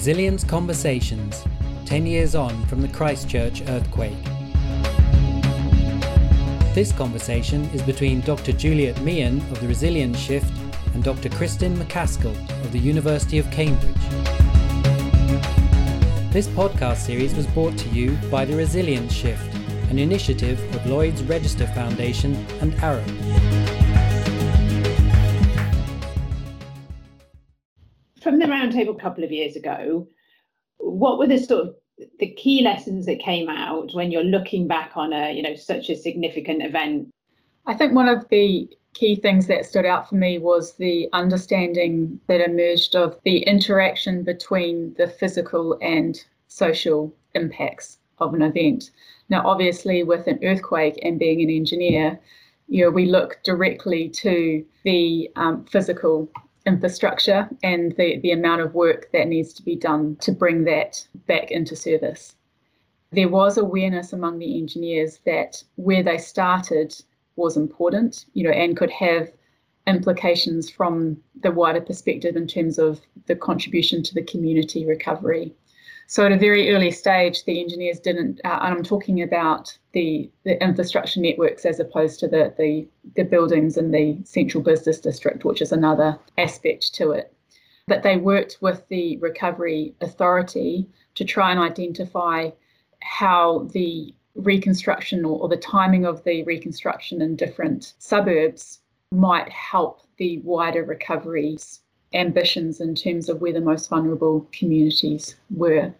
Resilience Conversations 10 years on from the Christchurch earthquake. This conversation is between Dr. Juliet Mian of the Resilience Shift and Dr. Kristen MacAskill of the University of Cambridge. This podcast series was brought to you by the Resilience Shift, an initiative of Lloyd's Register Foundation and Arup. Roundtable a couple of years ago, what were the sort of the key lessons that came out when you're looking back on a you know such a significant event? I think one of the key things that stood out for me was the understanding that emerged of the interaction between the physical and social impacts of an event. Now, obviously, with an earthquake and being an engineer, you know, we look directly to the um, physical infrastructure and the, the amount of work that needs to be done to bring that back into service. There was awareness among the engineers that where they started was important, you know, and could have implications from the wider perspective in terms of the contribution to the community recovery. So at a very early stage, the engineers didn't, uh, and I'm talking about the, the infrastructure networks as opposed to the, the, the buildings in the central business district, which is another aspect to it. But they worked with the recovery authority to try and identify how the reconstruction or, or the timing of the reconstruction in different suburbs might help the wider recovery's ambitions in terms of where the most vulnerable communities were.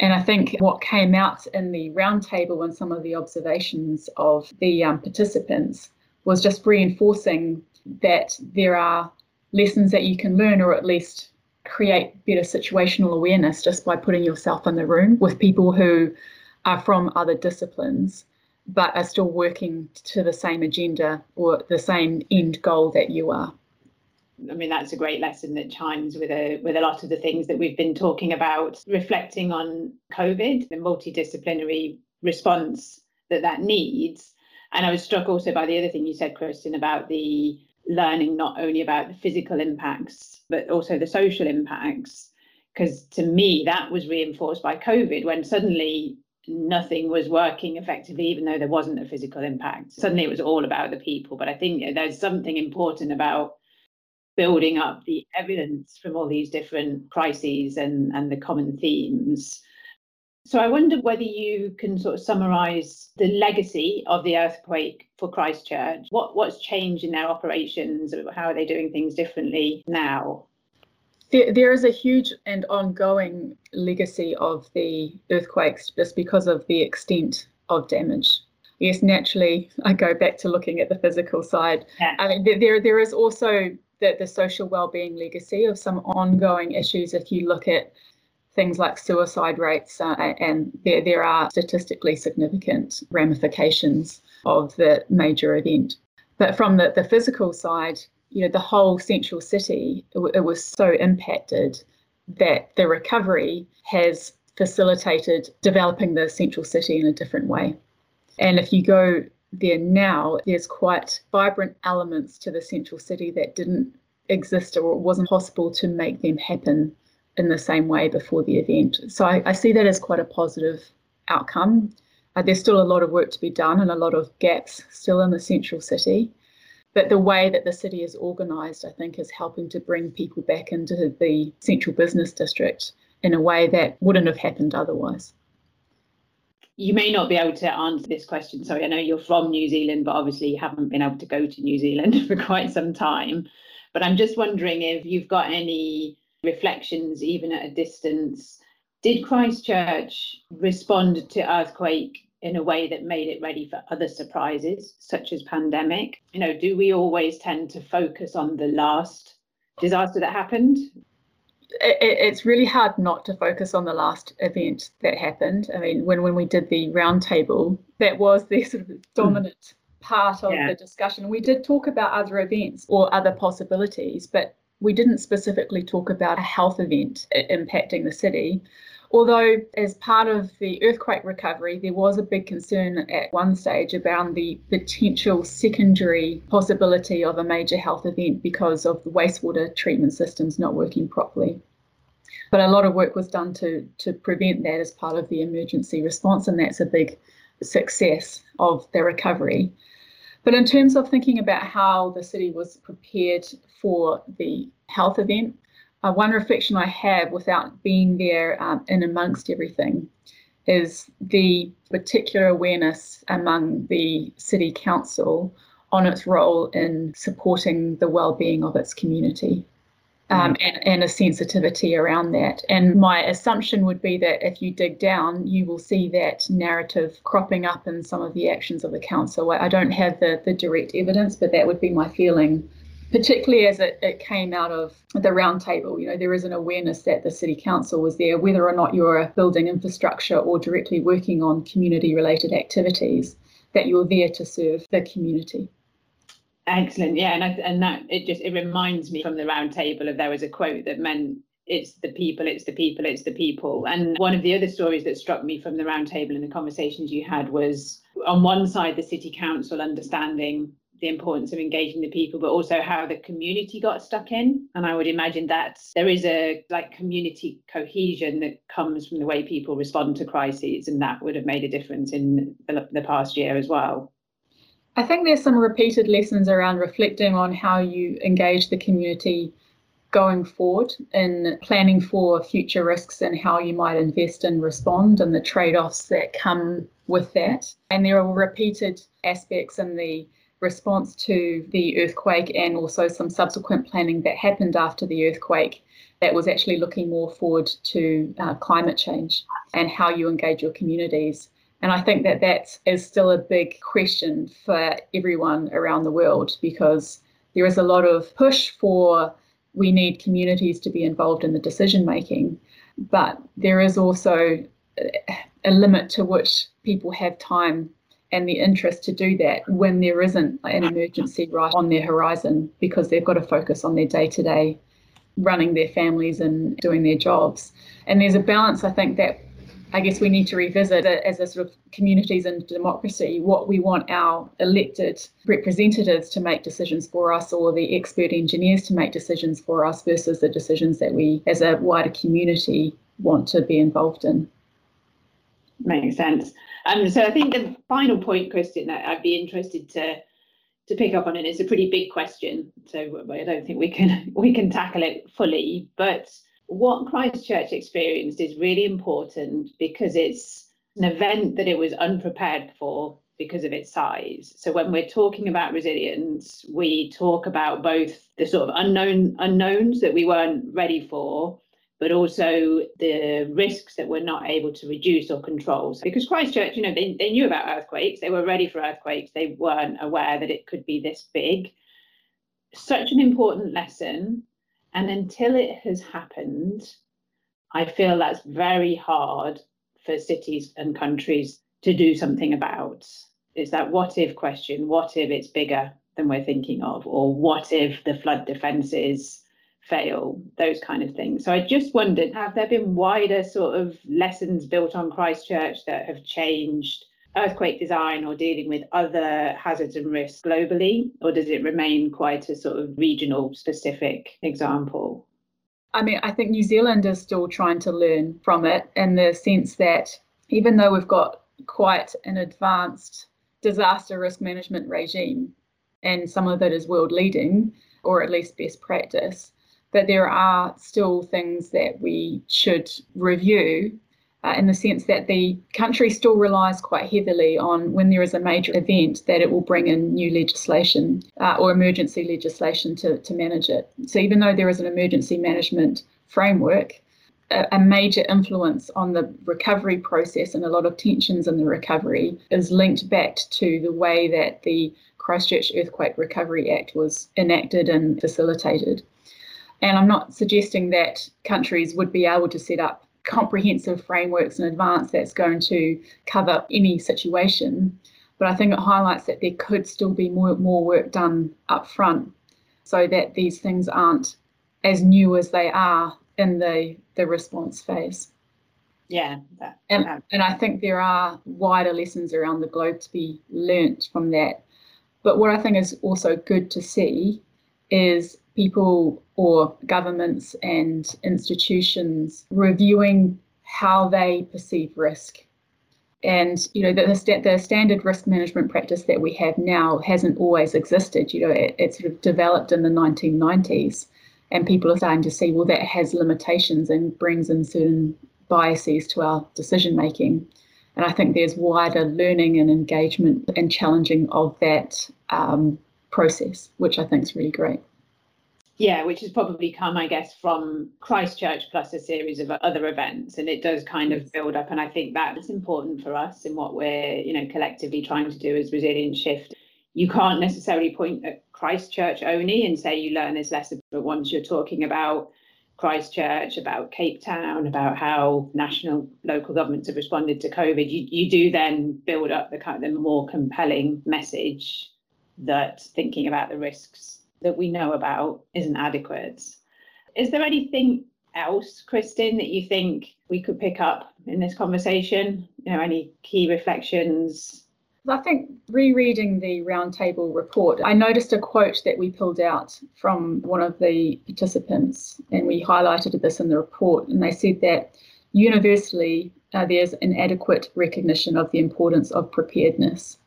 And I think what came out in the roundtable and some of the observations of the um, participants was just reinforcing that there are lessons that you can learn, or at least create better situational awareness just by putting yourself in the room with people who are from other disciplines but are still working to the same agenda or the same end goal that you are. I mean, that's a great lesson that chimes with a with a lot of the things that we've been talking about, reflecting on COVID, the multidisciplinary response that that needs. And I was struck also by the other thing you said, Kristen, about the learning not only about the physical impacts, but also the social impacts. Because to me, that was reinforced by COVID when suddenly nothing was working effectively, even though there wasn't a physical impact. Suddenly it was all about the people. But I think there's something important about building up the evidence from all these different crises and, and the common themes. So I wonder whether you can sort of summarize the legacy of the earthquake for Christchurch. What what's changed in their operations? How are they doing things differently now? There, there is a huge and ongoing legacy of the earthquakes just because of the extent of damage. Yes, naturally, I go back to looking at the physical side. Yeah. I mean, there, there is also the, the social well-being legacy of some ongoing issues. If you look at things like suicide rates, uh, and there, there are statistically significant ramifications of the major event. But from the, the physical side, you know, the whole central city, it, it was so impacted that the recovery has facilitated developing the central city in a different way. And if you go there now, there's quite vibrant elements to the central city that didn't exist or it wasn't possible to make them happen in the same way before the event. So I, I see that as quite a positive outcome. Uh, there's still a lot of work to be done and a lot of gaps still in the central city. But the way that the city is organised, I think, is helping to bring people back into the central business district in a way that wouldn't have happened otherwise you may not be able to answer this question. Sorry, I know you're from New Zealand, but obviously you haven't been able to go to New Zealand for quite some time. But I'm just wondering if you've got any reflections, even at a distance. Did Christchurch respond to earthquake in a way that made it ready for other surprises, such as pandemic? You know, do we always tend to focus on the last disaster that happened? It, it's really hard not to focus on the last event that happened. I mean, when, when we did the roundtable, that was the sort of dominant mm. part of yeah. the discussion. We did talk about other events or other possibilities, but we didn't specifically talk about a health event impacting the city. Although, as part of the earthquake recovery, there was a big concern at one stage about the potential secondary possibility of a major health event because of the wastewater treatment systems not working properly. But a lot of work was done to, to prevent that as part of the emergency response, and that's a big success of the recovery. But in terms of thinking about how the city was prepared for the health event, uh, one reflection I have without being there um, in amongst everything is the particular awareness among the city council on its role in supporting the well-being of its community. Um, mm. and, and, a sensitivity around that. And my assumption would be that if you dig down, you will see that narrative cropping up in some of the actions of the council. I don't have the, the direct evidence, but that would be my feeling particularly as it, it came out of the roundtable. You know, there is an awareness that the city council was there, whether or not you're building infrastructure or directly working on community related activities, that you're there to serve the community. Excellent, yeah, and I, and that it just it reminds me from the roundtable of there was a quote that meant it's the people, it's the people, it's the people. And one of the other stories that struck me from the roundtable and the conversations you had was on one side the city council understanding the importance of engaging the people, but also how the community got stuck in. And I would imagine that there is a like community cohesion that comes from the way people respond to crises, and that would have made a difference in the, the past year as well. I think there's some repeated lessons around reflecting on how you engage the community going forward in planning for future risks and how you might invest and respond and the trade offs that come with that. And there are repeated aspects in the response to the earthquake and also some subsequent planning that happened after the earthquake that was actually looking more forward to uh, climate change and how you engage your communities. And I think that that is still a big question for everyone around the world because there is a lot of push for we need communities to be involved in the decision making, but there is also a limit to which people have time and the interest to do that when there isn't an emergency right on their horizon because they've got to focus on their day to day running their families and doing their jobs. And there's a balance, I think, that I guess we need to revisit as a sort of communities and democracy what we want our elected representatives to make decisions for us or the expert engineers to make decisions for us versus the decisions that we as a wider community want to be involved in. Makes sense. Um, so I think the final point, Kristen, that I'd be interested to to pick up on it. It's a pretty big question, so I don't think we can we can tackle it fully. But what Christchurch experienced is really important because it's an event that it was unprepared for because of its size. So when we're talking about resilience, we talk about both the sort of unknown unknowns that we weren't ready for, but also the risks that we're not able to reduce or control. So because Christchurch, you know, they, they knew about earthquakes, they were ready for earthquakes, they weren't aware that it could be this big. Such an important lesson. And until it has happened, I feel that's very hard for cities and countries to do something about. It's that what if question what if it's bigger than we're thinking of? Or what if the flood defences fail, those kind of things. So I just wondered, have there been wider sort of lessons built on Christchurch that have changed earthquake design or dealing with other hazards and risks globally, or does it remain quite a sort of regional specific example? I mean, I think New Zealand is still trying to learn from it in the sense that even though we've got quite an advanced disaster risk management regime, and some of it is world leading or at least best practice, but there are still things that we should review uh, in the sense that the country still relies quite heavily on when there is a major event that it will bring in new legislation uh, or emergency legislation to, to manage it. So even though there is an emergency management framework, a, a major influence on the recovery process and a lot of tensions in the recovery is linked back to the way that the Christchurch Earthquake Recovery Act was enacted and facilitated. And I'm not suggesting that countries would be able to set up comprehensive frameworks in advance that's going to cover any situation. But I think it highlights that there could still be more, more work done up front so that these things aren't as new as they are in the, the response phase. Yeah. That, and, and I think there are wider lessons around the globe to be learnt from that. But what I think is also good to see is people or governments and institutions reviewing how they perceive risk. And you know the, the, the standard risk management practice that we have now hasn't always existed. You know, it, it sort of developed in the 1990s, and people are starting to see well that has limitations and brings in certain biases to our decision making. And I think there's wider learning and engagement and challenging of that um, process, which I think is really great. Yeah, which has probably come, I guess, from Christchurch plus a series of other events, and it does kind of build up. And I think that's important for us in what we're, you know, collectively trying to do as Resilience Shift. You can't necessarily point at Christchurch only and say you learn this lesson, but once you're talking about Christchurch, about Cape Town, about how national local governments have responded to COVID, you, you do then build up the kind of the more compelling message that thinking about the risks that we know about isn't adequate. Is there anything else, Kristen, that you think we could pick up in this conversation? You know, any key reflections? I think rereading the roundtable report, I noticed a quote that we pulled out from one of the participants, and we highlighted this in the report. And they said that universally, uh, there's an adequate recognition of the importance of preparedness.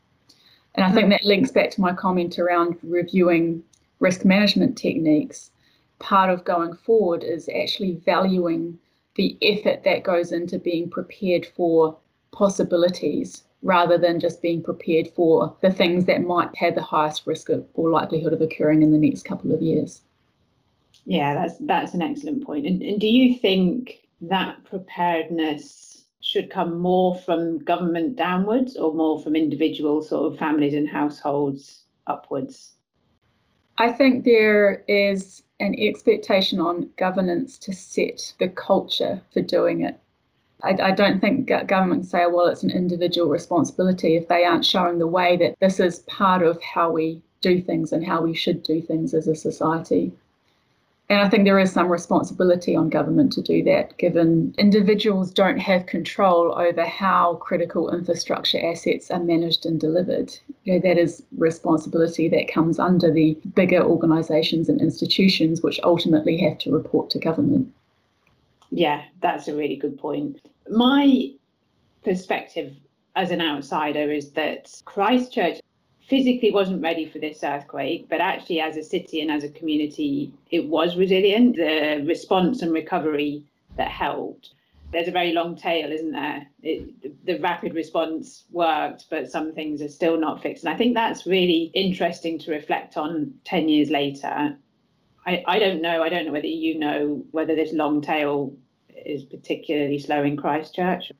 And I think that links back to my comment around reviewing risk management techniques. Part of going forward is actually valuing the effort that goes into being prepared for possibilities rather than just being prepared for the things that might have the highest risk of, or likelihood of occurring in the next couple of years. Yeah, that's that's an excellent point. And, and do you think that preparedness should come more from government downwards or more from individual sort of families and households upwards? I think there is an expectation on governance to set the culture for doing it. I, I don't think government say, well, it's an individual responsibility if they aren't showing the way that this is part of how we do things and how we should do things as a society. And I think there is some responsibility on government to do that, given individuals don't have control over how critical infrastructure assets are managed and delivered. You know, that is responsibility that comes under the bigger organisations and institutions, which ultimately have to report to government. Yeah, that's a really good point. My perspective as an outsider is that Christchurch physically wasn't ready for this earthquake, but actually, as a city and as a community, it was resilient. The response and recovery that helped. There's a very long tail, isn't there? It, the, rapid response worked, but some things are still not fixed. And I think that's really interesting to reflect on 10 years later. I, I don't know. I don't know whether you know whether this long tail is particularly slow in Christchurch.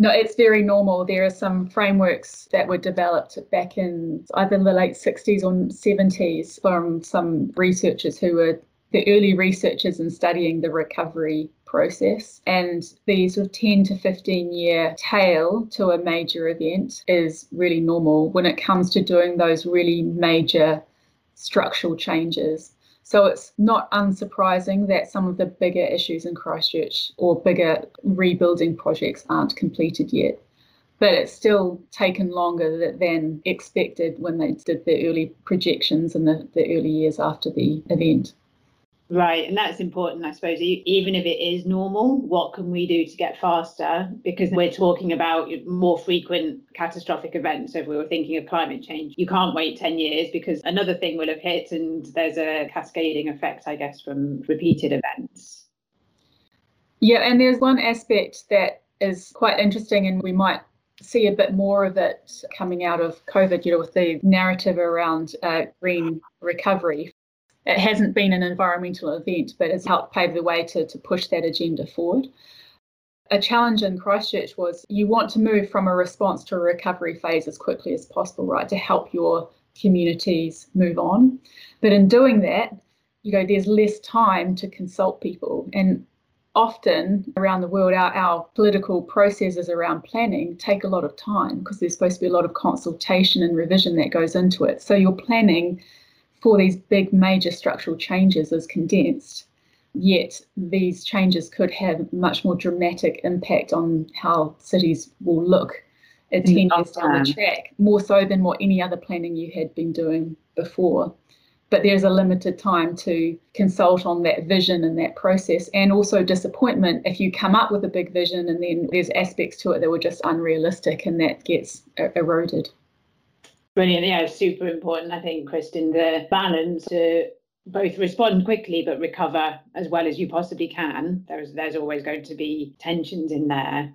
No, it's very normal. There are some frameworks that were developed back in either the late 60s or 70s from some researchers who were the early researchers in studying the recovery process. And the sort of 10 to 15 year tail to a major event is really normal when it comes to doing those really major structural changes. So it's not unsurprising that some of the bigger issues in Christchurch or bigger rebuilding projects aren't completed yet. But it's still taken longer than expected when they did the early projections in the, the early years after the event. Right, and that's important, I suppose. Even if it is normal, what can we do to get faster? Because we're talking about more frequent catastrophic events. So if we were thinking of climate change, you can't wait 10 years because another thing will have hit, and there's a cascading effect, I guess, from repeated events. Yeah, and there's one aspect that is quite interesting, and we might see a bit more of it coming out of COVID, you know, with the narrative around uh, green recovery it hasn't been an environmental event, but it's helped pave the way to, to push that agenda forward. A challenge in Christchurch was you want to move from a response to a recovery phase as quickly as possible, right, to help your communities move on. But in doing that, you know, there's less time to consult people. And often around the world, our, our political processes around planning take a lot of time because there's supposed to be a lot of consultation and revision that goes into it. So your planning for these big major structural changes is condensed. Yet these changes could have much more dramatic impact on how cities will look at 10 years down the track, more so than what any other planning you had been doing before. but there's a limited time to consult on that vision and that process and also disappointment if you come up with a big vision and then there's aspects to it that were just unrealistic and that gets eroded brilliant yeah super important i think kristen the balance to both respond quickly but recover as well as you possibly can there's there's always going to be tensions in there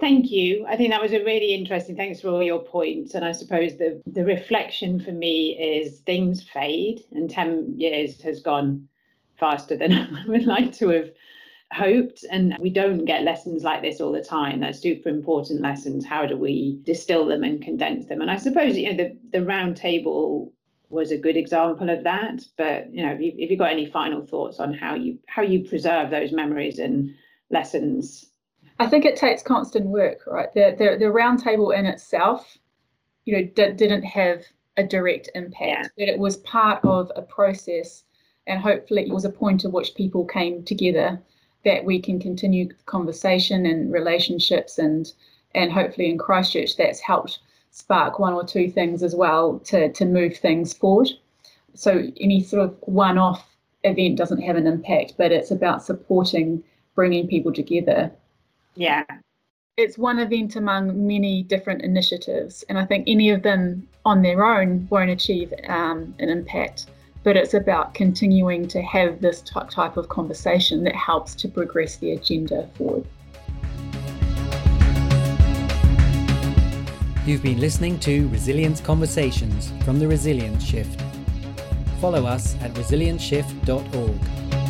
Thank you. I think that was a really interesting. Thanks for all your points. And I suppose the the reflection for me is things fade, and ten years has gone faster than I would like to have hoped. And we don't get lessons like this all the time. They're super important lessons. How do we distill them and condense them? And I suppose you know the the round table was a good example of that. But you know, if, you, if you've got any final thoughts on how you how you preserve those memories and lessons I think it takes constant work, right? The the, the roundtable in itself, you know, d- didn't have a direct impact, yeah. but it was part of a process, and hopefully it was a point at which people came together that we can continue conversation and relationships and and hopefully in Christchurch that's helped spark one or two things as well to to move things forward. So any sort of one-off event doesn't have an impact, but it's about supporting bringing people together yeah. It's one event among many different initiatives, and I think any of them on their own won't achieve um, an impact. But it's about continuing to have this type of conversation that helps to progress the agenda forward. You've been listening to Resilience Conversations from the Resilience Shift. Follow us at resilienceShift.org.